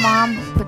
mom,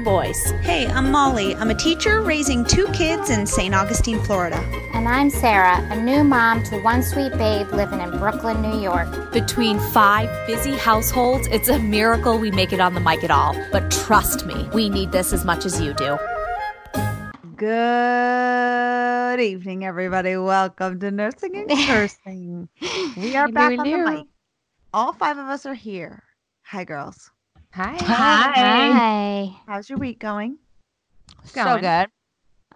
boys. Hey, I'm Molly. I'm a teacher raising two kids in St. Augustine, Florida. And I'm Sarah, a new mom to one sweet babe living in Brooklyn, New York. Between five busy households, it's a miracle we make it on the mic at all. But trust me, we need this as much as you do. Good evening, everybody. Welcome to Nursing and Cursing. we are back on the mic. All five of us are here. Hi, girls. Hi. Hi. How's your week going? So good.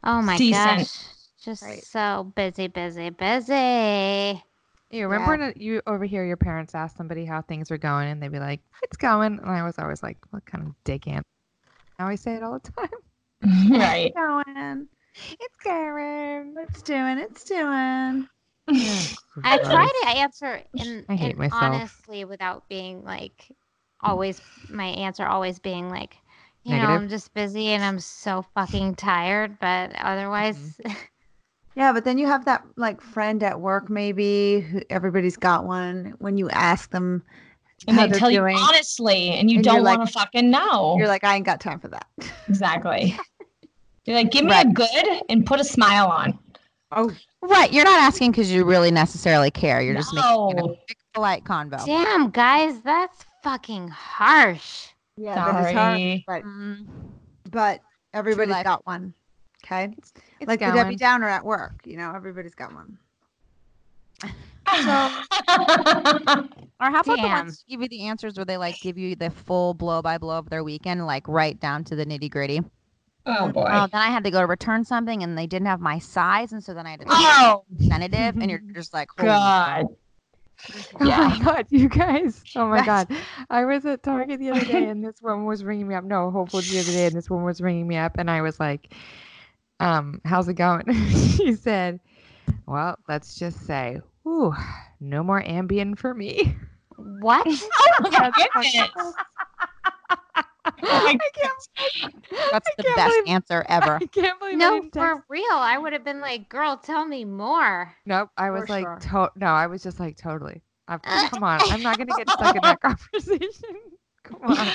Oh my Decent. gosh. Just Right. so busy, busy, busy. You remember when you overhear your parents ask somebody how things are going, and they'd be like, "It's going," and I was always like, "What kind of dick ant?" Now I say it all the time. right. It's going. It's going. It's doing. It's doing. I try to answer in, I hate in myself. honestly without being like always my answer always being like you know I'm just busy and I'm so fucking tired but otherwise mm-hmm. Yeah, but then you have that like friend at work, maybe who everybody's got one. When you ask them And they tell doing, you honestly, and you And don't like- want to fucking know. you're like, I ain't got time for that. exactly. You're like, give me Right. a good and put a smile on. Oh, Right. You're not asking because you really necessarily care. You're just making a No. quick, polite convo. damn guys that's fucking harsh yeah, that is hard. Sorry. But Mm, but everybody's life. got one. Okay, It's like the. Debbie Downer at work. You know, everybody's got one. So, or how about the ones give you the answers where they like give you the full blow by blow of their weekend, like right down to the nitty gritty? oh boy. Oh, then I had to go to return something and they didn't have my size, and so then I had to be Oh representative, and you're just like, holy God. Oh Yeah. my god, you guys! Oh my god, I was at Target the other day, and this woman was ringing me up. No, Whole Foods the other day, and this woman was ringing me up, and I was like, "Um, how's it going?" she said, "Well, let's just say, ooh, no more Ambien for me." what Oh my goodness. Oh my That's the can't best believe- answer ever. I can't believe no didn't for real I would have been like girl tell me more Nope. I was For like, sure. to- no, I was just like, totally. I've, come on. I'm not going to get stuck in that conversation. Come on.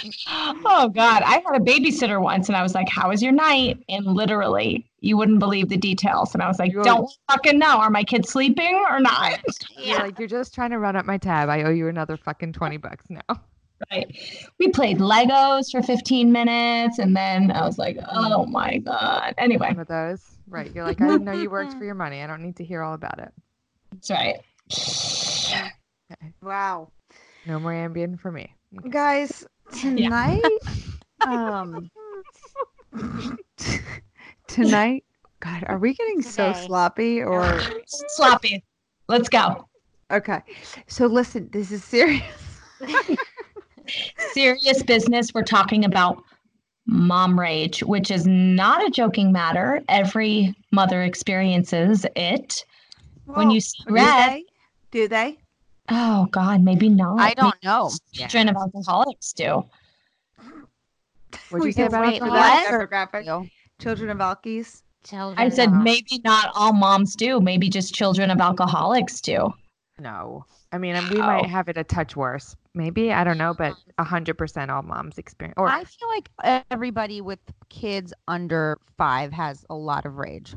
Oh God. I had a babysitter once and I was like, How was your night? And literally, you wouldn't believe the details. And I was like, You're- Don't fucking know. Are my kids sleeping or not? You're like, you're just trying to run up my tab. I owe you another fucking 20 bucks now. Right. We played Legos for 15 minutes and then I was like, oh my God. Anyway, One of those. Right. You're like, I didn't know you worked for your money. I don't need to hear all about it. that's right. Wow, No more Ambien for me. Okay. guys, tonight, um, tonight. God, are we getting so Today. sloppy or Sloppy. Let's go. okay? So listen, this is serious. Serious business. We're talking about mom rage, which is not a joking matter. Every mother experiences it. when you see do red, they? Do they? oh God, maybe not. I don't Maybe know. Children of alcoholics do. What'd you say about wait, that What? demographic. You. Children of alkies. Children I said maybe not all moms do. Maybe just children of alcoholics do. No. I mean, and we might Oh. have it a touch worse. Maybe. I don't know. But 100% all moms experience. Or I feel like everybody with kids under five has a lot of rage.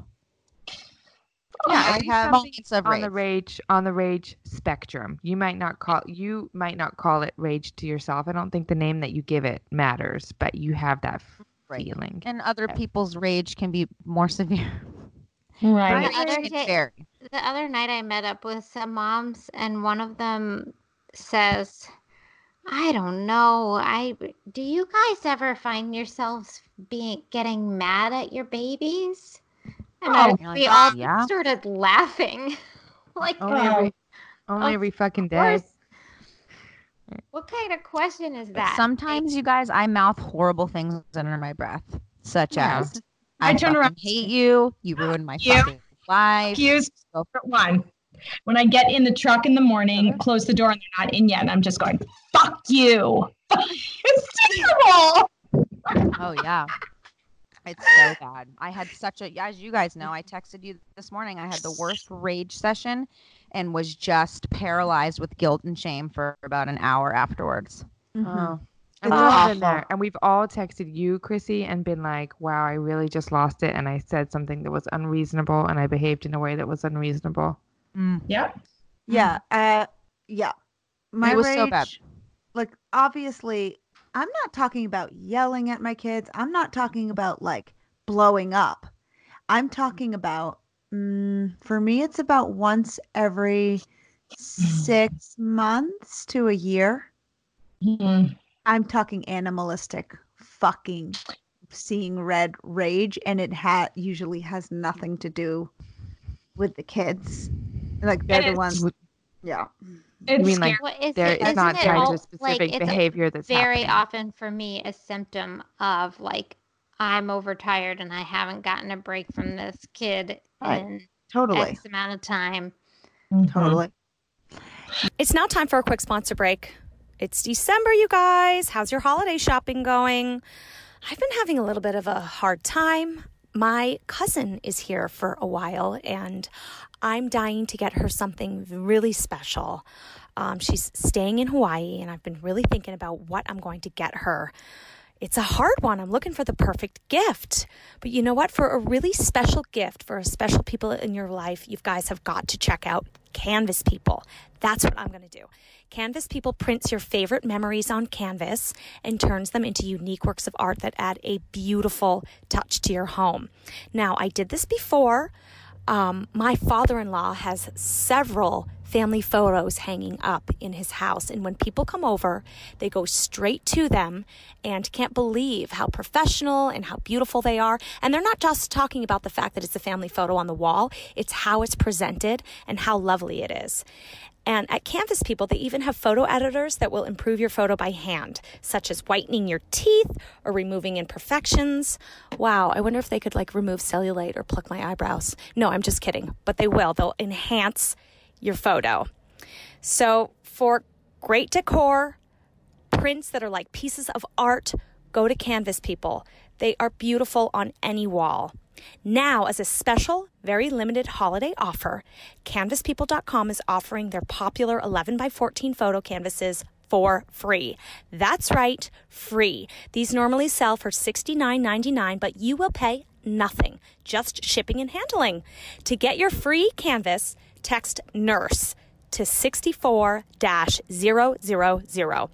Yeah, I at least have moments of on rage. the rage on the rage spectrum. You might not call you might not call it rage to yourself. I don't think the name that you give it matters, but you have that Right. feeling. And other people's rage can be more severe. Right. The other It day- the other night I met up with some moms and one of them says, I don't know. I do you guys ever find yourselves being getting mad at your babies? And oh, I- Oh, we all yeah. started laughing. like Only Oh. Uh, every only Of every fucking day. What kind of question is that? Sometimes, you guys, I mouth horrible things under my breath, such Yeah. as I I, turn around- hate you. You ruined my You. fucking life. Here's one. When I get in the truck in the morning, close the door, and they're not in yet, and I'm just going, "Fuck you!" it's terrible. Oh yeah. It's so bad. I had such a as you guys know, I texted you this morning. I had the worst rage session and was just paralyzed with guilt and shame for about an hour afterwards. Mhm. Oh. It's And we've all been awful. there, and we've all texted you, Chrissy, and been like, "Wow, I really just lost it," and I said something that was unreasonable, and I behaved in a way that was unreasonable. Yep. Yeah. Uh, yeah. My It was rage, so bad. like obviously, I'm not talking about yelling at my kids. I'm not talking about like blowing up. I'm talking about, mm, for me, it's about once every six months to a year. Mhm. I'm talking animalistic, fucking seeing red rage, and it ha- usually has nothing to do with the kids. Like they're the it's- ones. Yeah. It's mean, like, What is There, it? it's not it tied to a specific like, behavior that's very happening. often for me a symptom of like I'm overtired and I haven't gotten a break from this kid Right. in Totally. X amount of time. Mm-hmm. Totally. It's now time for a quick sponsor break. It's December, you guys. How's your holiday shopping going? I've been having a little bit of a hard time. My cousin is here for a while, and I'm dying to get her something really special. Um, she's staying in Hawaii, and I've been really thinking about what I'm going to get her. It's a hard one. I'm looking for the perfect gift. But you know what? For a really special gift, for a special people in your life, you guys have got to check out Canvas People. That's what I'm going to do. Canvas People prints your favorite memories on canvas and turns them into unique works of art that add a beautiful touch to your home. Now, I did this before. Um, my father in law has several family photos hanging up in his house. And when people come over, they go straight to them and can't believe how professional and how beautiful they are. And they're not just talking about the fact that it's a family photo on the wall, it's how it's presented and how lovely it is. And at Canvas People, they even have photo editors that will improve your photo by hand, such as whitening your teeth or removing imperfections. Wow, I wonder if they could like remove cellulite or pluck my eyebrows. No, I'm just kidding, but they will. They'll enhance your photo. So, for great decor, prints that are like pieces of art, go to Canvas People. They are beautiful on any wall. Now, as a special, very limited holiday offer, canvaspeople.com is offering their popular 11 by 14 photo canvases for free. That's right, free. These normally sell for $69.99, but you will pay nothing, just shipping and handling. To get your free canvas, text NURSE to 64 000.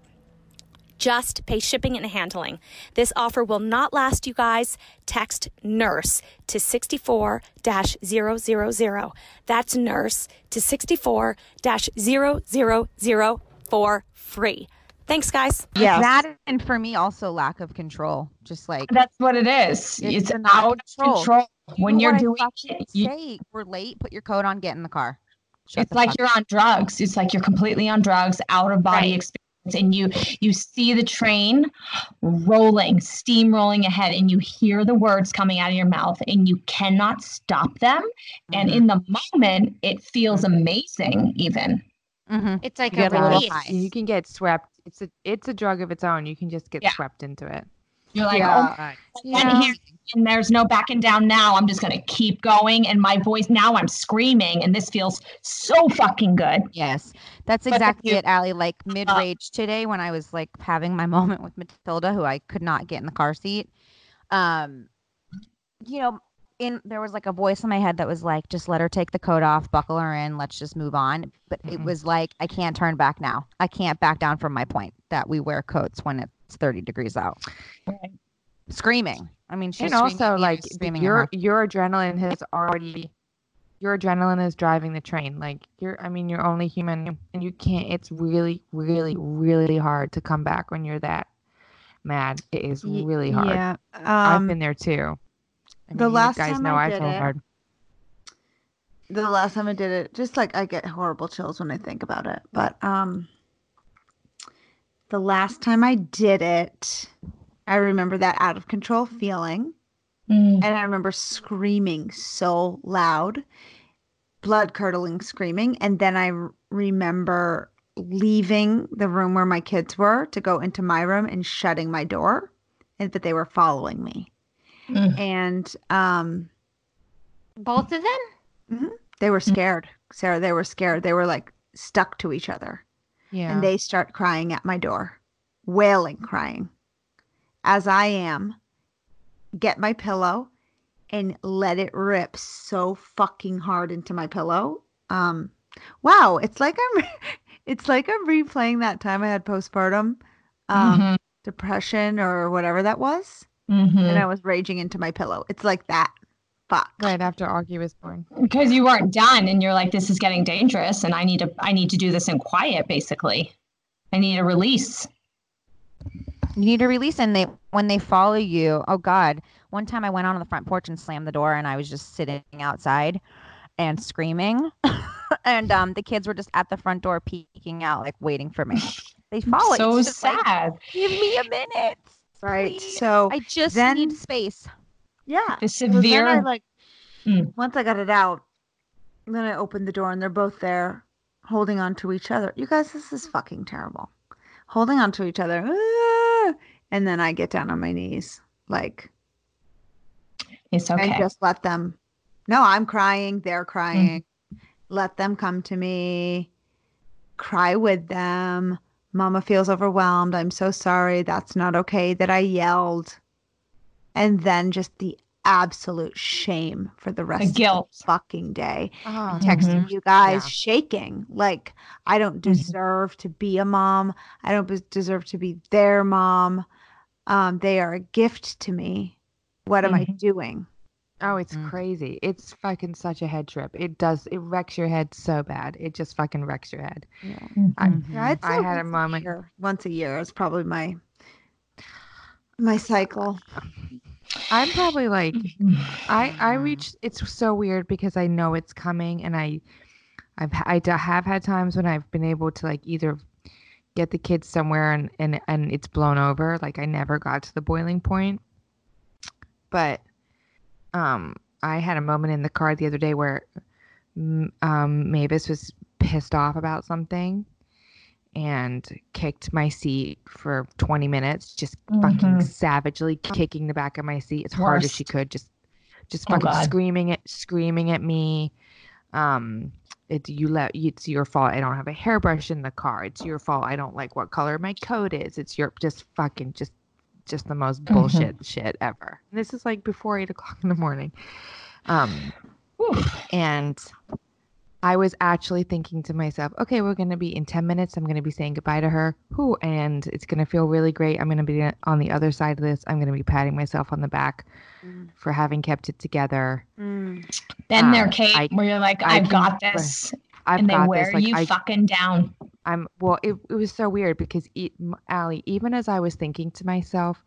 Just pay shipping and handling. This offer will not last, you guys. Text NURSE to 64 000. That's NURSE to 64 000 for free. Thanks, guys. Yeah. That and for me also lack of control. Just like That's what it is. It's It's, the out of control. control. When you're doing it, you- say we're late, put your coat on, get in the car. Shut it's the like fuck you're on drugs. It's like you're completely on drugs, out of body Right. experience, and you you see the train rolling, steamrolling ahead, and you hear the words coming out of your mouth, and you cannot stop them. And Mhm. in the moment, it feels amazing. Even Mhm. It's like You a get a release. You can get swept. It's a it's a drug of its own. You can just get Yeah. swept into it. you're like, Yeah. oh, my God. And, there's no backing down now. I'm just gonna keep going, and my voice now I'm screaming, and this feels so fucking good. Yes, that's exactly you- it, Allie. Like mid rage today when I was like having my moment with Matilda, who I could not get in the car seat. Um, you know, in there was like a voice in my head that was like, just let her take the coat off, buckle her in, let's just move on. But it Mhm. was like, I can't turn back now. I can't back down from my point that we wear coats when it's 30 degrees out. Screaming. I mean, she's and also at me, I'm like your her. your adrenaline has already your adrenaline is driving the train like you're i mean you're only human and you can't it's really really really hard to come back when you're that mad it is really hard Yeah. i've Um, been there too I the last guys time know I did feel it- hard the last time I did it, just like I get horrible chills when I think about it. But um the last time I did it, I remember that out of control feeling. Mm. And I remember screaming so loud, blood curdling screaming. And then I r- remember leaving the room where my kids were to go into my room and shutting my door, and that they were following me. Mm. And um, Both of them? mhm, they were scared, Sarah. They were scared. They were like stuck to each other. Yeah. and they start crying at my door, wailing, crying. As I am, get my pillow and let it rip so fucking hard into my pillow. Um, wow, it's like I'm, it's like I'm replaying that time I had postpartum um, Mhm. depression or whatever that was, Mhm. and I was raging into my pillow. It's like that. Fuck. right after Augie was born. because you weren't done and you're like this is getting dangerous and i need to i need to do this in quiet basically i need a release You need to release and they when they follow you. Oh God! One time I went out on the front porch and slammed the door, and I was just sitting outside and screaming, and um the kids were just at the front door peeking out, like waiting for me. They follow. so it's just like, sad Give me a minute. Right. please. So I just then- need space. Yeah. the So then I severe like Mm. once I got it out, then I opened the door and they're both there holding on to each other. You guys, this is fucking terrible. Holding on to each other. And then I get down on my knees, like, it's okay and just let them. No, I'm crying. They're crying. Mm-hmm. Let them come to me. Cry with them. Mama feels overwhelmed. I'm so sorry. That's not okay that I yelled. And then just the absolute shame for the rest guilt. of the fucking day. Oh, Texting mm-hmm. you guys, Yeah. shaking. Like, I don't Mhm. deserve to be a mom. I don't deserve to be their mom. Um, they are a gift to me. What am I Mhm. doing? Oh, it's Mm. crazy. It's fucking such a head trip. It does. It wrecks your head so bad. It just fucking wrecks your head. I. Yeah, I'd I had a once moment- year. Once a year is probably my my cycle. I'm probably like I I Mm. reach. It's so weird because I know it's coming, and I I've h- I d- have had times when I've been able to like either get the kids somewhere and and and it's blown over. Like I never got to the boiling point. But um, I had a moment in the car the other day where um Mavis was pissed off about something and kicked my seat for 20 minutes just fucking Mhm. savagely kicking the back of my seat as hard as she could just just Oh, fucking God. screaming it screaming at me um it you let it's your fault i don't have a hairbrush in the car. It's your fault i don't like what color my coat is. It's your just fucking just just the most Mm-hmm. bullshit shit ever. And this is like before eight o'clock in the morning. Um and I was actually thinking to myself, okay, we're going to be in 10 minutes. I'm going to be saying goodbye to her. Who and it's going to feel really great. I'm going to be on the other side of this. I'm going to be patting myself on the back Mm. for having kept it together. Been there, Um, Kate, I- where you're like, I I've got can- this. I've and they got wear this. Like, you I, fucking down. I'm well. It, it was so weird because e- m- Allie, even as I was thinking to myself,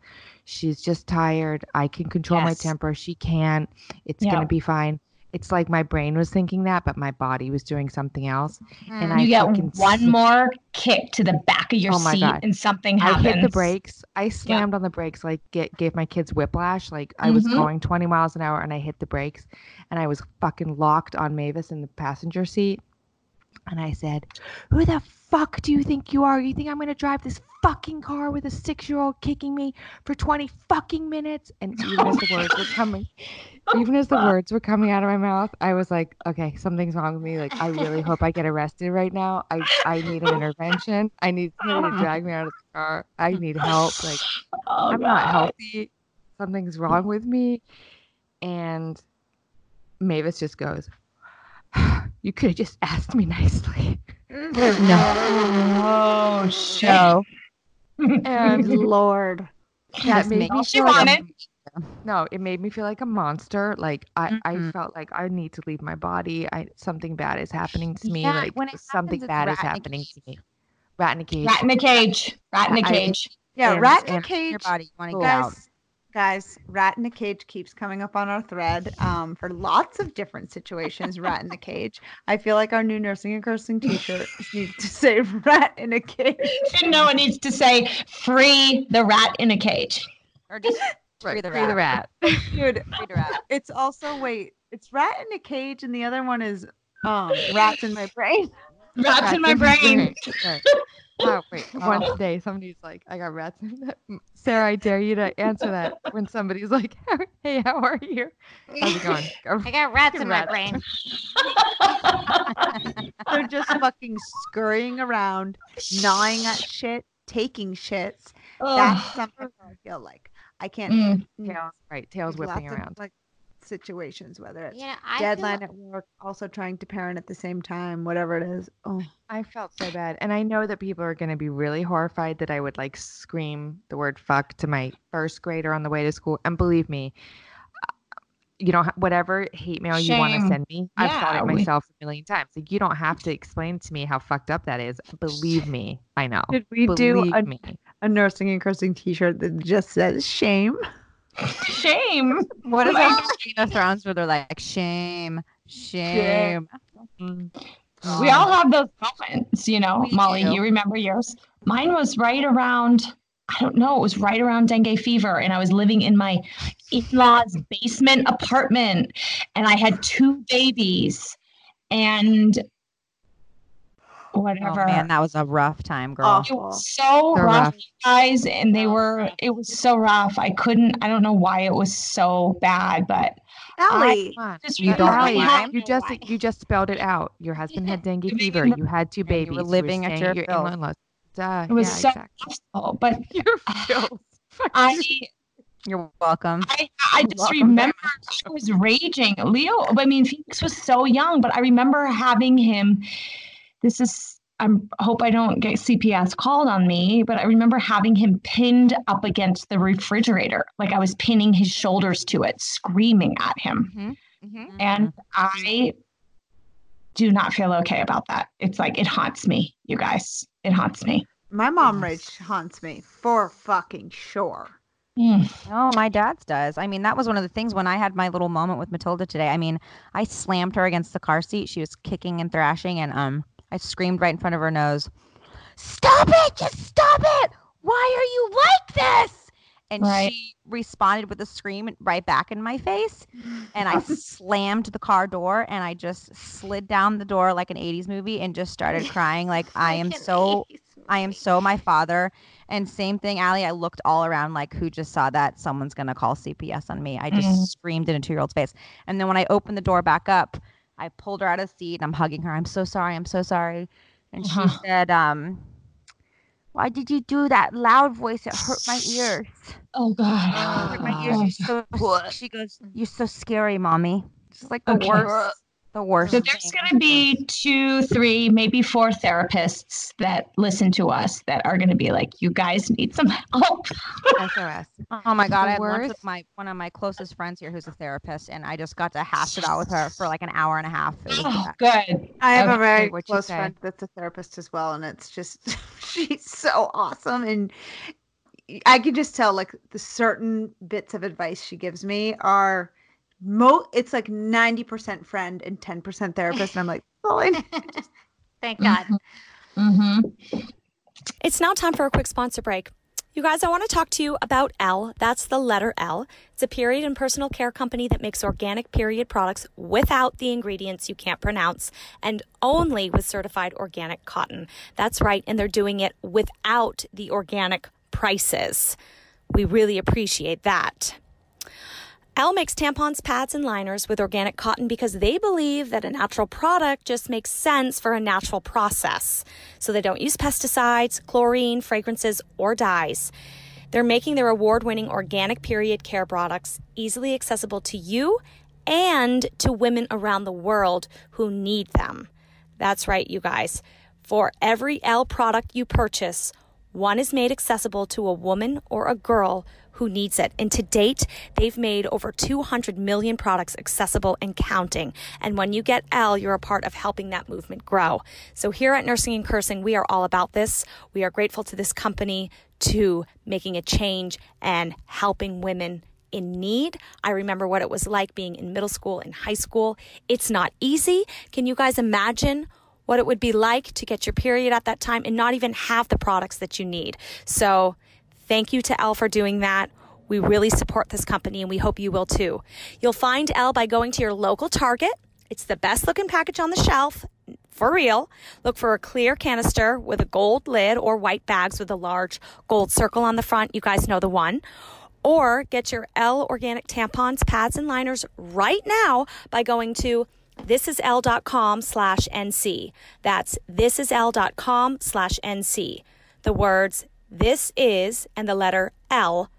she's just tired. I can control my temper. She can't. It's Yeah. gonna be fine. It's like my brain was thinking that, but my body was doing something else. And I you get one s- more kick to the back of your Oh my seat God. and something I hit the brakes. I slammed on the brakes, like get gave my kids whiplash. Like I Mhm. was going 20 miles an hour and I hit the brakes, and I was fucking locked on Mavis in the passenger seat. And I said, "Who the fuck do you think you are? You think I'm gonna drive this fucking car with a six-year-old kicking me for 20 fucking minutes?" And even as the words were coming, even as the words were coming out of my mouth, I was like, "Okay, something's wrong with me. Like I really hope I get arrested right now. I I need an intervention. I need somebody to drag me out of the car. I need help. Like Oh, I'm not healthy. Something's wrong with me." And Mavis just goes, "You could have just asked me nicely." no. Oh, shit. No. And Lord. that made me All she feel like a wanted. No, it made me feel like a monster. Like I, I Mhm. felt like I need to leave my body. I something bad is happening to me. Yeah, like when something happens, bad is rat in a happening to me. Rat in a cage. Rat in a cage. Rat in a I- cage. Yeah, rat in a cage. Your body, you want to get out. Guys, Guys, rat in a cage keeps coming up on our thread um, for lots of different situations. rat in a cage. I feel like our new nursing and cursing t-shirt needs to say "rat in a cage." and no, it needs to say "free the rat in a cage." Or just free the Free the rat. Dude, Free the rat. it's also wait, it's rat in a cage, and the other one is um rats in my brain. Rats in my brain. Right. Oh wait! One day, somebody's like, "I got rats." Sarah, I dare you to answer that when somebody's like, "Hey, how are you? How's it going?" Go- I got rats in my Rats. brain. They're just fucking scurrying around, gnawing at shit, taking shits. That's something I feel like I can't. Mm. Tails, right? Tails There's whipping lots of, around. like situations, whether it's Yeah, I feel- deadline at work, also trying to parent at the same time, whatever it is. Oh, I felt so bad. And I know that people are going to be really horrified that I would like scream the word fuck to my first grader on the way to school. And believe me, uh, you know, whatever hate mail you want to send me, I've thought Yeah, it we- myself a million times. Like, you don't have to explain to me how fucked up that is. Believe me, I know. did we do a, me. a nursing and cursing T-shirt that just says shame? Shame. What is that Game of Thrones where they're like, shame, shame. Mm. We all have those moments, you know. We Molly, do. you remember yours? Mine was right around, I don't know, it was right around dengue fever. And I was living in my in law's basement apartment and I had two babies and Oh whatever. man, that was a rough time, oh, girl. Awful. It was so So rough, rough. guys, and they were. It was so rough. I couldn't. I don't know why it was so bad, but Allie, Come just You don't. really You, have- you just you just spelled it out. Your husband had dengue fever. You had two And you were babies. were living at your your in-laws. Duh, it was yeah, so exactly. awful. But Your filth. I, You're welcome. I, I just welcome, remember I was raging. Leo, I mean, Phoenix was so young, but I remember having him. This is. I'm hope I don't get CPS called on me, but I remember having him pinned up against the refrigerator, like I was pinning his shoulders to it, screaming at him. Mhm. Mm-hmm. And I do not feel okay about that. It's like it haunts me, you guys. It haunts me. my mom rage haunts me for fucking sure. Mm. Oh, my dad's does. I mean, that was one of the things when I had my little moment with Matilda today. I mean, I slammed her against the car seat. She was kicking and thrashing, and um, I screamed right in front of her nose, "Stop it! Just stop it! Why are you like this?" And Right. she responded with a scream right back in my face, and I slammed the car door, and I just slid down the door like an '80s movie and just started crying like I am so I am so my father. And same thing, Allie. I looked all around like, who just saw that? Someone's gonna call CPS on me. I just Mhm. screamed in a two-year-old's face. And then when I opened the door back up, I pulled her out of the seat and I'm hugging her. I'm so sorry. I'm so sorry. And she Uh-huh. said, um, "Why did you do that loud voice? It hurt my ears. Oh It God. hurt my ears. You're so." She goes, "You're so scary, mommy." It's like the Okay. worst. The worst. So there's going to be two, three, maybe four therapists that listen to us that are going to be like, you guys need some help. SOS. Oh my god, The I have lunch with my one of my closest friends here who's a therapist, and I just got to hash it out with her for like an hour and a half. It was the Oh, good. I have Okay, a very what'd close friend that's a therapist as well, and it's just she's so awesome, and I can just tell like the certain bits of advice she gives me are mo. It's like ninety percent friend and ten percent therapist, and I'm like, oh, I need- Thank God. Mm-hmm. It's now time for a quick sponsor break. You guys, I want to talk to you about L. That's the letter L. It's a period and personal care company that makes organic period products without the ingredients you can't pronounce and only with certified organic cotton. That's right, and they're doing it without the organic prices. We really appreciate that. L makes tampons, pads, and liners with organic cotton because they believe that a natural product just makes sense for a natural process. So they don't use pesticides, chlorine, fragrances, or dyes. They're making their award winning organic period care products easily accessible to you and to women around the world who need them. That's right, you guys. For every L product you purchase, One is made accessible to a woman or a girl who needs it. And to date, they've made over 200 million products accessible and counting. And when you get L, you're a part of helping that movement grow. So here at Nursing and Cursing, we are all about this. We are grateful to this company to making a change and helping women in need. I remember what it was like being in middle school and high school. It's not easy. Can you guys imagine what it would be like to get your period at that time and not even have the products that you need? So, thank you to L for doing that. We really support this company and we hope you will too. You'll find L by going to your local Target. It's the best looking package on the shelf. For real, look for a clear canister with a gold lid or white bags with a large gold circle on the front. You guys know the one or get your L organic tampons, pads, and liners right now by going to thisisl.com slash NC. That's thisisl.com slash NC. The words this is and the letter L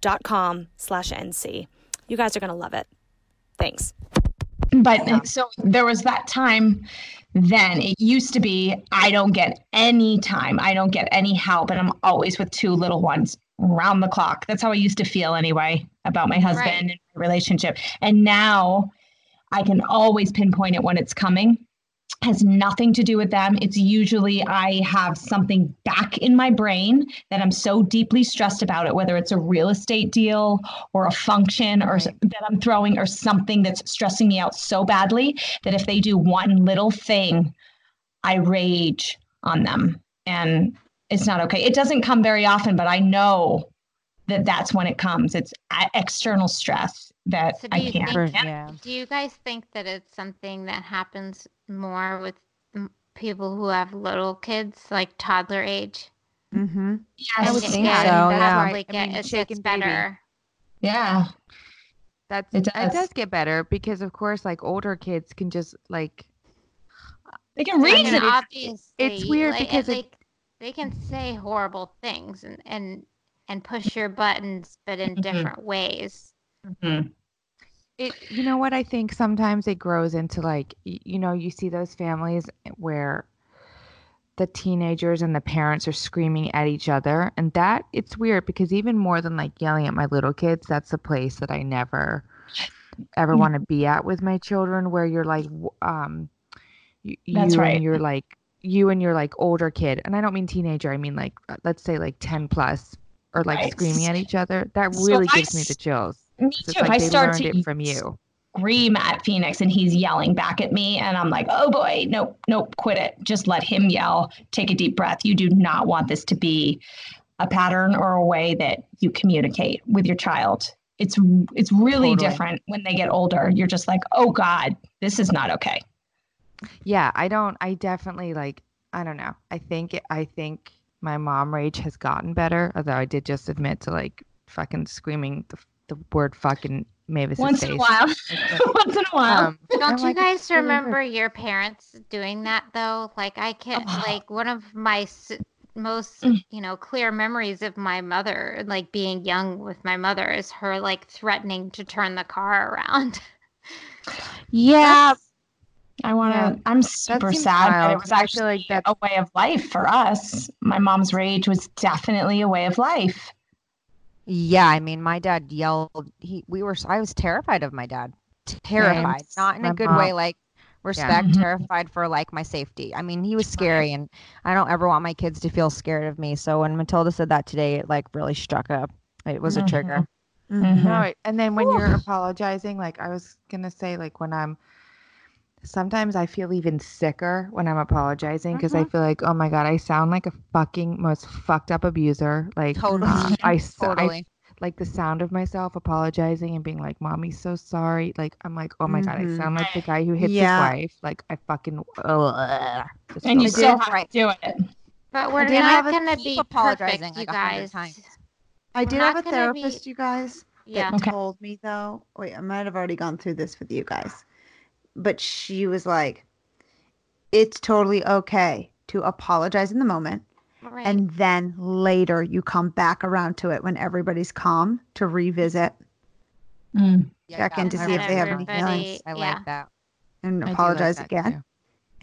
dot com slash NC. You guys are going to love it. Thanks. But so there was that time then. It used to be I don't get any time, I don't get any help, and I'm always with two little ones round the clock. That's how I used to feel anyway about my husband Right. and my relationship. And now I can always pinpoint it when it's coming. Has nothing to do with them. It's usually I have something back in my brain that I'm so deeply stressed about it, whether it's a real estate deal or a function or that I'm throwing or something that's stressing me out so badly that if they do one little thing, hmm. I rage on them. And it's not okay. It doesn't come very often, but I know that that's when it comes. It's uh, external stress that So do I you can't. think, Yeah. do you guys think that it's something that happens more with people who have little kids, like toddler age? Mm-hmm. Yeah, I would And think it- so, yeah. probably I get- mean, it shaken gets baby. better. Yeah. That's It it does. does. get better because of course like older kids can just like They can I mean, it's- it. obviously, it's weird like, because they, it- they can say horrible things and and and push your buttons, but in Mhm. different ways. Mhm. it you know what I think sometimes it grows into like you know you see those families where the teenagers and the parents are screaming at each other and that it's weird because even more than like yelling at my little kids that's a place that I never ever want to be at with my children where you're like um you, That's you right. and you're like you and your like older kid and I don't mean teenager I mean like uh, let's say like 10 plus or like Right. screaming at each other that So really I gives me the chills Me 'Cause too. If like I start to it from you scream at Phoenix and he's yelling back at me, and I'm like, oh boy, nope, nope, quit it. Just let him yell. Take a deep breath. You do not want this to be a pattern or a way that you communicate with your child. It's it's really Totally. different when they get older. You're just like, oh God, this is not okay. Yeah, I don't. I definitely like. I don't know. I think. I think my mom rage has gotten better. Although I did just admit to like fucking screaming the, the word fucking Mavis. Once face. in a while. Once in a while. Um, Don't I'm you like, guys "It's really hard." remember your parents doing that though? Like I can Oh. like one of my s- most, Mm. you know, clear memories of my mother, like being young with my mother is her like threatening to turn the car around. Yeah, I want to. Yeah, I'm super seems sad that it was actually like that's- a way of life for us. My mom's rage was definitely a way of life. Yeah, I mean, my dad yelled. He, we were. I was terrified of my dad. Terrified, not in a My good way. Like respect, Mhm. terrified for like my safety. I mean, he was scary, and I don't ever want my kids to feel scared of me. So when Matilda said that today, it like really struck up. It was a trigger. Mhm. No, it- and then when you're apologizing, like I was gonna say, like when I'm, sometimes I feel even sicker when I'm apologizing because I feel like, oh my god, I sound like a fucking most fucked up abuser. Like Totally. uh, I, s- I- Totally. like the sound of myself apologizing and being like, "Mommy's so sorry." Like I'm like, oh my god, I Mhm. sound like the guy who hits Yeah. his wife. Like I fucking. ugh, And you still have right. to do it. But we're not gonna be apologizing, perfect, you like, a guys. times. I did have a gonna be- therapist, you guys, Yeah. that Okay. told me though. Wait, I might have already gone through this with you guys, but she was like, "It's totally okay to apologize in the moment, Right. and then later you come back around to it when everybody's calm to revisit Mm. check in to see if they have any everybody- feelings I yeah. like that. and I do like apologize that again." too.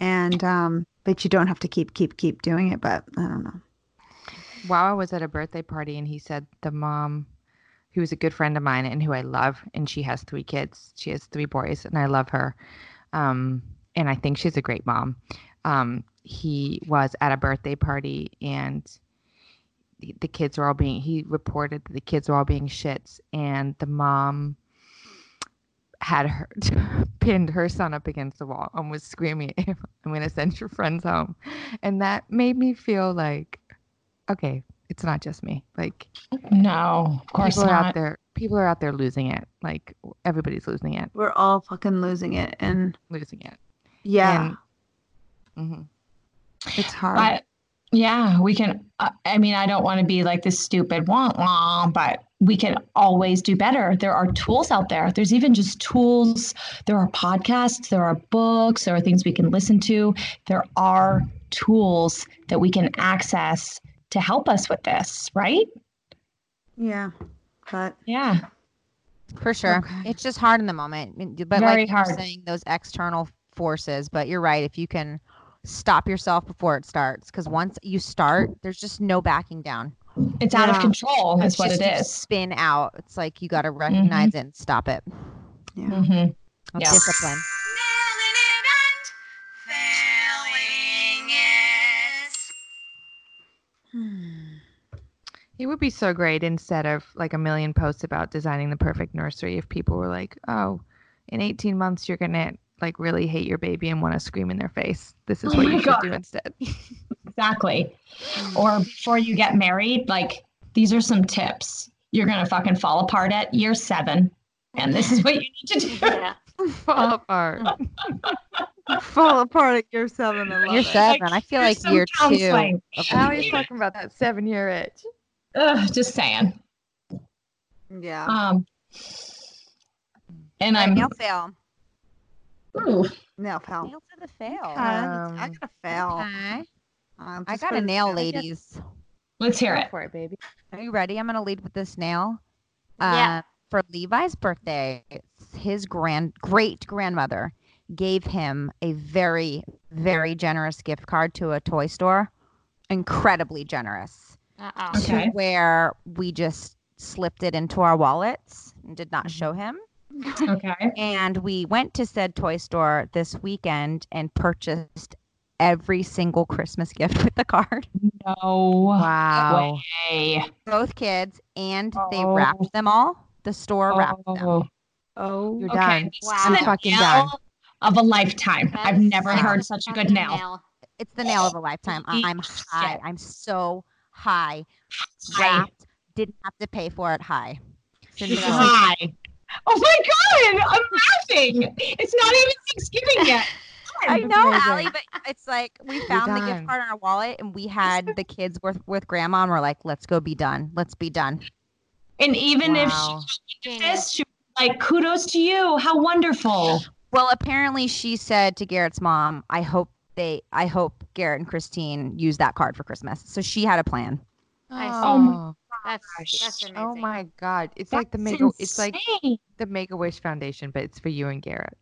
And um, but you don't have to keep keep keep doing it. But I don't know. Wawa was at a birthday party and he said the mom, who was a good friend of mine and who I love, and she has three kids. She has three boys, and I love her. Um, and I think she's a great mom. Um, he was at a birthday party and the, the kids were all being. He reported that the kids were all being shits, and the mom had her pinned her son up against the wall and was screaming, "I'm going to send your friends home," and that made me feel like, okay, it's not just me. Like, No, of course people are out there. People are out there losing it. Like everybody's losing it, We're all fucking losing it. And losing it. yeah, And, mhm. it's hard. But yeah, we can. Uh, I mean, I don't want to be like this stupid wah wah, but we can always do better. There are tools out there. There's even just tools. There are podcasts. There are books. There are things we can listen to. There are tools that we can access to help us with this, right? yeah. But Yeah. For sure. Okay. It's just hard in the moment. But Very like you're hard. saying, those external forces. But you're right. If you can stop yourself before it starts, because once you start, there's just no backing down. It's out of control, That's what just it. Spin out. It's like you got to recognize it and stop it. yeah. hmm That's Yeah. discipline. Hmm. It would be so great instead of like a million posts about designing the perfect nursery if people were like, "Oh, in 18 months you're going to like really hate your baby and want to scream in their face. This is Oh what you should God. do instead." Exactly. Hmm. Or before you get married, like these are some tips. You're going to fucking fall apart at year seven. And this is what you need to do. Yeah. Fall apart. Fall apart at year seven. I love Year it. seven. I feel like some year two. counseling. of Now the he's baby. talking about that seven-year itch. Ugh, just saying. Yeah. Um, and Alright, I'm nail fail. ooh, Nail fail. Nail to the fail. Okay, I Um, got a fail. Okay. Um, I got a nail, ladies. let's hear Go it. for it, baby. Are you ready? I'm going to lead with this nail. Yeah. Uh, For Levi's birthday, his grand great grandmother gave him a very, very generous gift card to a toy store. Incredibly generous. Uh-oh. Okay. To where we just slipped it into our wallets and did not show him. Mm-hmm. Okay. And we went to said toy store this weekend and purchased every single Christmas gift with the card. No Wow. way. Both kids, and they Oh. wrapped them all. The store wrapped them. Oh, Oh. You're okay. done. Wow. I'm fucking nail done. Of a lifetime. I've That's- never heard such a good nail. It's the nail of a lifetime. I- I'm high. shit. I'm so high. High. Wrapped. Didn't have to pay for it. High. Cinderella. Hi. Oh my god, I'm laughing. It's not even Thanksgiving yet. I know, amazing. Allie, but it's like we found the gift card in our wallet and we had the kids with with grandma and we're like, let's go be done. Let's be done. And even Wow. if she this, she like, kudos to you. How wonderful. Well, apparently she said to Garrett's mom, I hope they I hope Garrett and Christine use that card for Christmas. So she had a plan. I oh, oh my That's that's amazing. Oh my god. It's like the That's Make it's like insane. the Make a Wish Foundation, but it's for you and Garrett.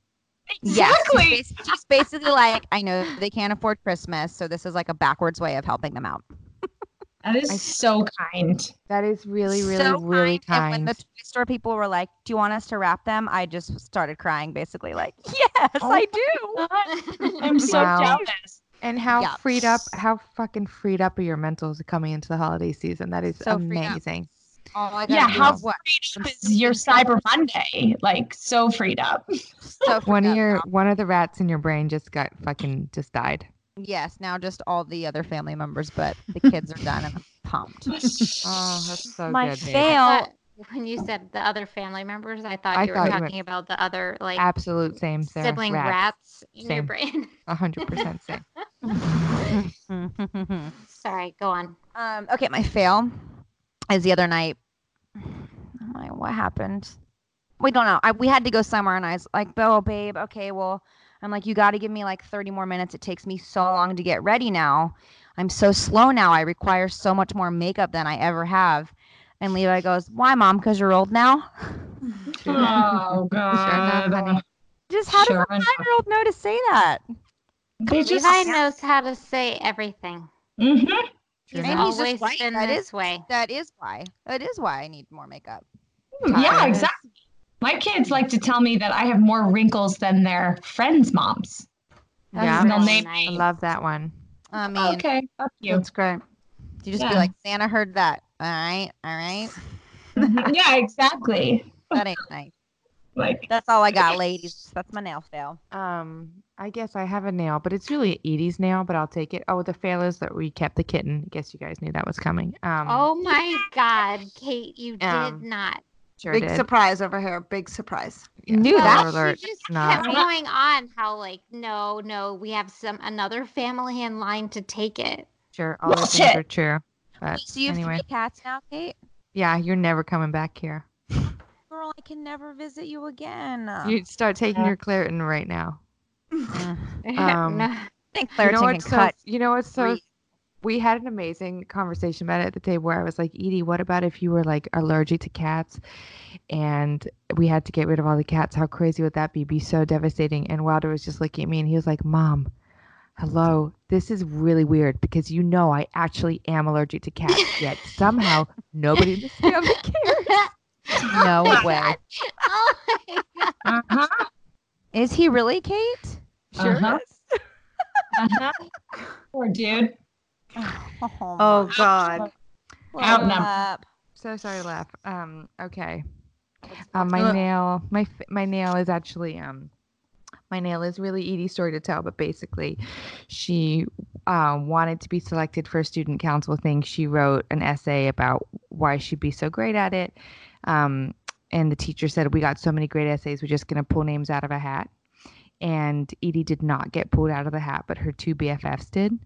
Yes, Exactly. she's, she's basically like, I know they can't afford Christmas, so this is like a backwards way of helping them out. That is I- so kind. That is really, really, so really kind. And when the toy store people were like, "Do you want us to wrap them?" I just started crying, basically like, "Yes, oh I do." I'm so Wow. jealous. And how Yeah. freed up, how fucking freed up are your mentals coming into the holiday season? That is So amazing. Oh, I gotta Yeah, do how is what? freed up is your Cyber Monday? Like so freed up. So freed One of your now. one of the rats in your brain just got fucking just died. Yes, now just all the other family members, but the kids are done and I'm pumped. Oh, that's so My good. babe. fail- I Fail. thought- when you said the other family members, I thought I you were thought you were- talking about the other like Absolute same, Sarah. sibling Rats. rats, in your Same. brain. A hundred percent same. Sorry, go on. um, okay, my fail is the other night. I'm like, what happened? We don't know. I, we had to go somewhere, and I was like, "Oh, babe, okay, well." I'm like, you got to give me like 30 more minutes. It takes me so long to get ready now. I'm so slow now. I require so much more makeup than I ever have. And Levi goes, Why, mom? Because you're old now? Oh god. honey. Just how Sure does a five year old know to say that? They just Levi knows how to say everything. Mm-hmm. He's Maybe he's always just white. been That this is way. That is why. That is why I need more makeup. Yeah, exactly. My kids like to tell me that I have more wrinkles than their friends' moms. Yeah. Really nice. I love that one. I mean, Okay, fuck you. That's great. you just be like, Santa heard that. All right, all right. yeah, exactly. That ain't nice. Like, That's all I got, ladies. That's my nail fail. Um, I guess I have a nail, but it's really Edie's nail, but I'll take it. Oh, the fail is that we kept the kitten. I guess you guys knew that was coming. Um, Oh my God, Kate, you Um, did not. Sure Big did. surprise over here. Big surprise. Knew Well, that. she alert. just Not. kept going on how like no, no, we have some another family in line to take it. Sure, all those things are true. But So you have anyway, three cats now, Kate? yeah, you're never coming back here. Girl, I can never visit you again. You start taking your Claritin right now. Um, I think you know can what's so, cut. you know what's so breathe. We had an amazing conversation about it at the table where I was like, Edie, what about if you were like allergic to cats and we had to get rid of all the cats? How crazy would that be? Be so devastating. And Wilder was just looking at me and he was like, Mom, hello, this is really weird because you know I actually am allergic to cats, yet somehow nobody in this family cares. No way. Oh my God. uh-huh, Is he really, Kate? Sure Uh-huh. is. uh-huh. Poor dude. Oh God. Outnumbered. up. So sorry to laugh. Um, okay. Um, my nail, my my nail is actually um, my nail is really Edie's story to tell, but basically, she uh, wanted to be selected for a student council thing. She wrote an essay about why she'd be so great at it. Um, and the teacher said, "We got so many great essays, we're just gonna pull names out of a hat." And Edie did not get pulled out of the hat, but her two BFFs did.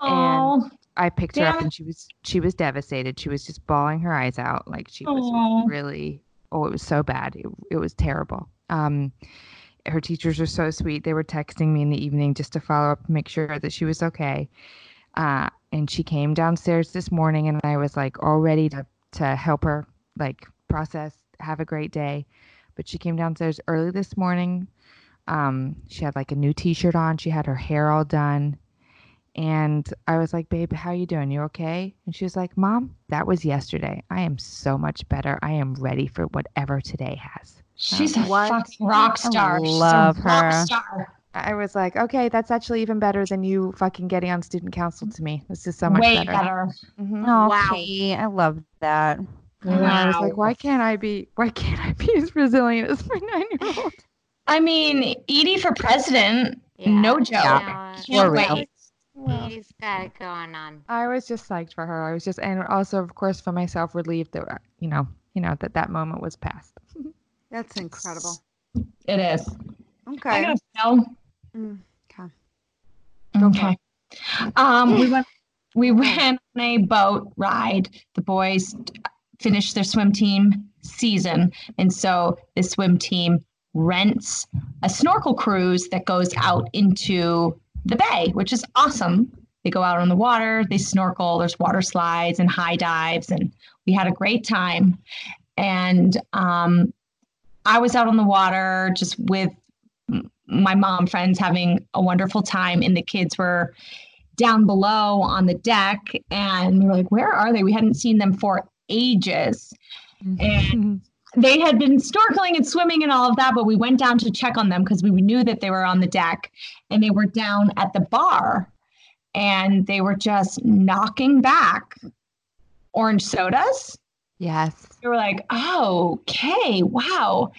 Oh, I picked her up and she was she was devastated. She was just bawling her eyes out. Like she was really oh it was so bad. It, it was terrible. Um her teachers were so sweet. They were texting me in the evening just to follow up make sure that she was okay. Uh and she came downstairs this morning and I was like all ready to to help her like process, have a great day. But she came downstairs early this morning. Um she had like a new t-shirt on. She had her hair all done. And I was like, babe, how you doing? You okay? And she was like, Mom, that was yesterday. I am so much better. I am ready for whatever today has. she's a What? fucking rock star. She's a love rock her. star. I was like, okay, that's actually even better than you fucking getting on student council to me. This is so much Way better. better. Mhm. Oh, Wow. Kate, I love that. And I was Wow. like, why can't I be? Why can't I be as resilient as my nine-year-old? I mean, Edie for president, Yeah. no joke. Yeah. No, Can't For real. wait. He's got it going on. I was just psyched for her. I was just, and also, of course, for myself, relieved that you know, you know, that that moment was past. That's incredible. It is. I Okay. gotta tell. Mm, okay. Okay. Um, we went. We went on a boat ride. The boys finished their swim team season, and so the swim team rents a snorkel cruise that goes out into the bay, which is awesome. They go out on the water, they snorkel. There's water slides and high dives, and we had a great time. And um, I was out on the water just with my mom friends having a wonderful time, and the kids were down below on the deck. And we were like, where are they? We hadn't seen them for ages. And they had been snorkeling and swimming and all of that, but we went down to check on them because we knew that they were on the deck and they were down at the bar and they were just knocking back orange sodas yes. they were like, oh, okay, wow.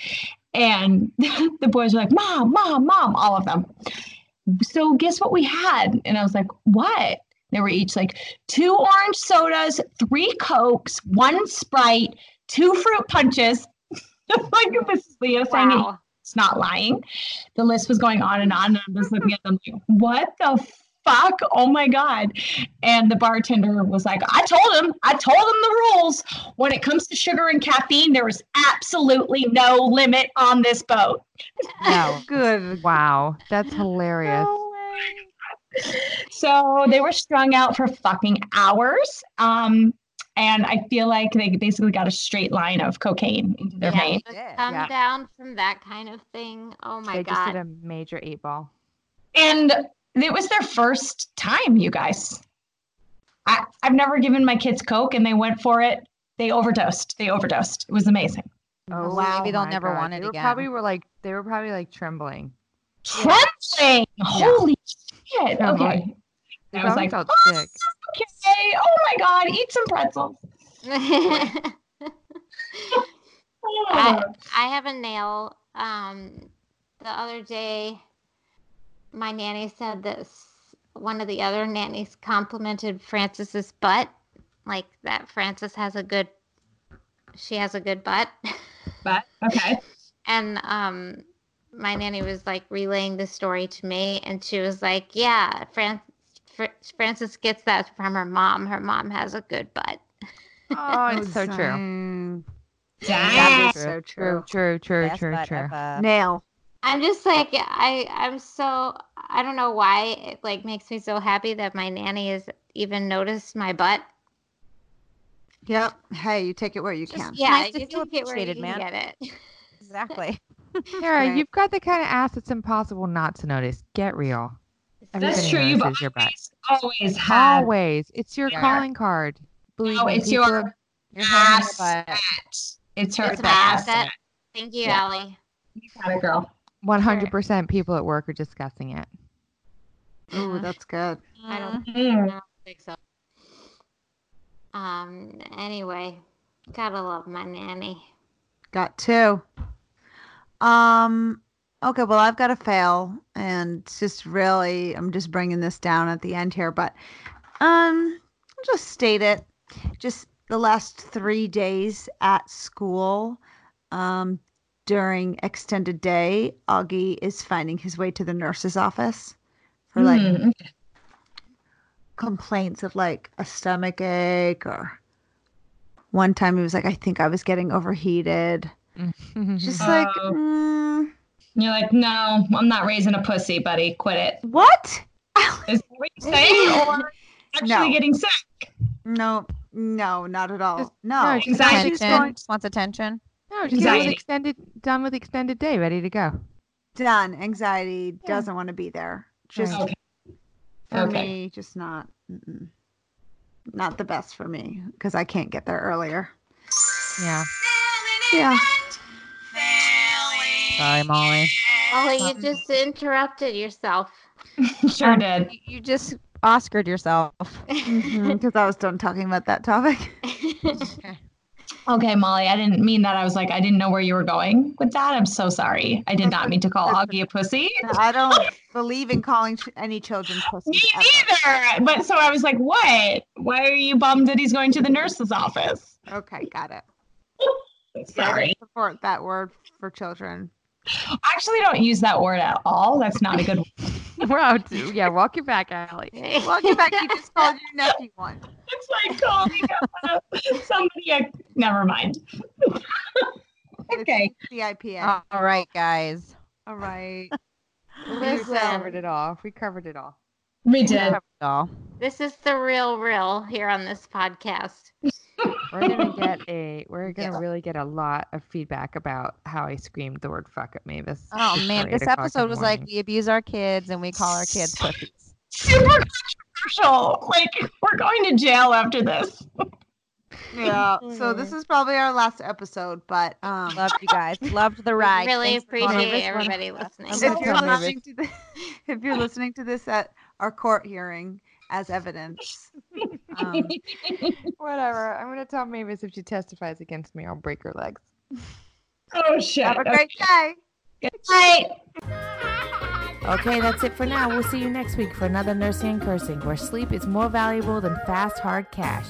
And the boys were like, mom, mom, mom, all of them. So guess what we had? And I was like, what? They were each like two orange sodas, three Cokes, one Sprite, two fruit punches. like Mrs. Leo saying Wow. it's not lying. The list was going on and on. And I'm just looking at them like, what the fuck? Oh my God. And the bartender was like, I told him, I told him the rules. When it comes to sugar and caffeine, there is absolutely no limit on this boat. No. Good. Wow, that's hilarious. So they were strung out for fucking hours. Um, and I feel like they basically got a straight line of cocaine into their Yeah, veins. to Yeah. come Yeah. down from that kind of thing. Oh my God. they just did a major eight ball. And it was their first time, you guys. I, I've never given my kids Coke and they went for it. They overdosed. They overdosed. It was amazing. Oh, wow. Maybe they'll never God. want it they were again. Probably were like they were probably like trembling. Trembling. Holy shit. Trembling. Okay. I was like, felt "Oh, sick. okay. Oh my God. Eat some pretzels. I, I have a nail. Um, the other day, my nanny said this. one of the other nannies complimented Francis's butt, like that Francis has a good, she has a good butt. But okay. And um, my nanny was like relaying the story to me, and she was like, "Yeah, Fran- Fr- Francis gets that from her mom. Her mom has a good butt." Oh, it's so true. Dang. Dang. That is so true. True, true, Best true, butt true. Nail. I'm just like I I'm so I don't know why it like makes me so happy that my nanny has even noticed my butt. Yep. Hey, you take it where you Just- can. Yeah, nice you feel can get where you appreciated, can get it. Exactly. Sarah, Right. you've got the kind of ass that's impossible not to notice. Get real. That's Everybody true. You've notices your butt. Always, always. Always. It's your Yeah. calling card. Believe No, me, it's people your Your hand asset. It's her It's asset. asset. Thank you, Yeah. Allie. You got it, girl. 100% people at work are discussing it. Ooh, that's good. I don't, I Mm. don't think so. Um. Anyway, gotta love my nanny. Got two. Um. Okay. Well, I've got a fail, and it's just really, I'm just bringing this down at the end here, but um, I'll just state it. Just the last three days at school, um, during extended day, Augie is finding his way to the nurse's office for like Mm. complaints of like a stomach ache or one time he was like, I think I was getting overheated. Just like, Oh. Mm, You're like, no, I'm not raising a pussy, buddy. Quit it. what? Is that what you're saying? Or actually No. getting sick? No, no, not at all. Just- no, no, because just I was going Just wants attention. no, just get with Anxiety. extended, done with extended day, ready to go. done. Anxiety doesn't want to be there. Just Okay. for Okay. me, just not, mm-mm. not the best for me because I can't get there earlier. Yeah. Yeah. Sorry, Molly. Molly, you just interrupted yourself. Sure Um, did. You- You just Oscared yourself. Because I was done talking about that topic. Okay, Molly, I didn't mean that. I was like, I didn't know where you were going with that. I'm so sorry. I did not mean to call Augie a pussy. I don't believe in calling any children pussy. Me ever. neither. But so I was like, what? Why are you bummed that he's going to the nurse's office? Okay, got it. Sorry. don't support that word for children. I actually don't use that word at all. That's not a good wow. d- Yeah. Welcome back, Allie. Welcome back. You just called your nephew one. It's like calling up uh, somebody. I, never mind. okay. The IPA. All right, guys. All right. We covered it all. We covered it all. We did. All. this is the real, real here on this podcast. We're gonna get a. We're gonna really get a lot of feedback about how I screamed the word "fuck" at Mavis. Oh man, this episode was like we abuse our kids and we call our kids pussies. Super controversial. Like we're going to jail after this. Yeah. So this is probably our last episode, but um, Loved you guys. Loved the ride. really Thanks appreciate everybody listening. If you're tell me this. listening to this, if you're listening to this at our court hearing as evidence, um, Whatever. I'm gonna tell Mavis if she testifies against me, I'll break her legs. Oh shit. have a great day. Good night. Okay, that's it for now. We'll see you next week for another Nursing and Cursing, where sleep is more valuable than fast, hard cash.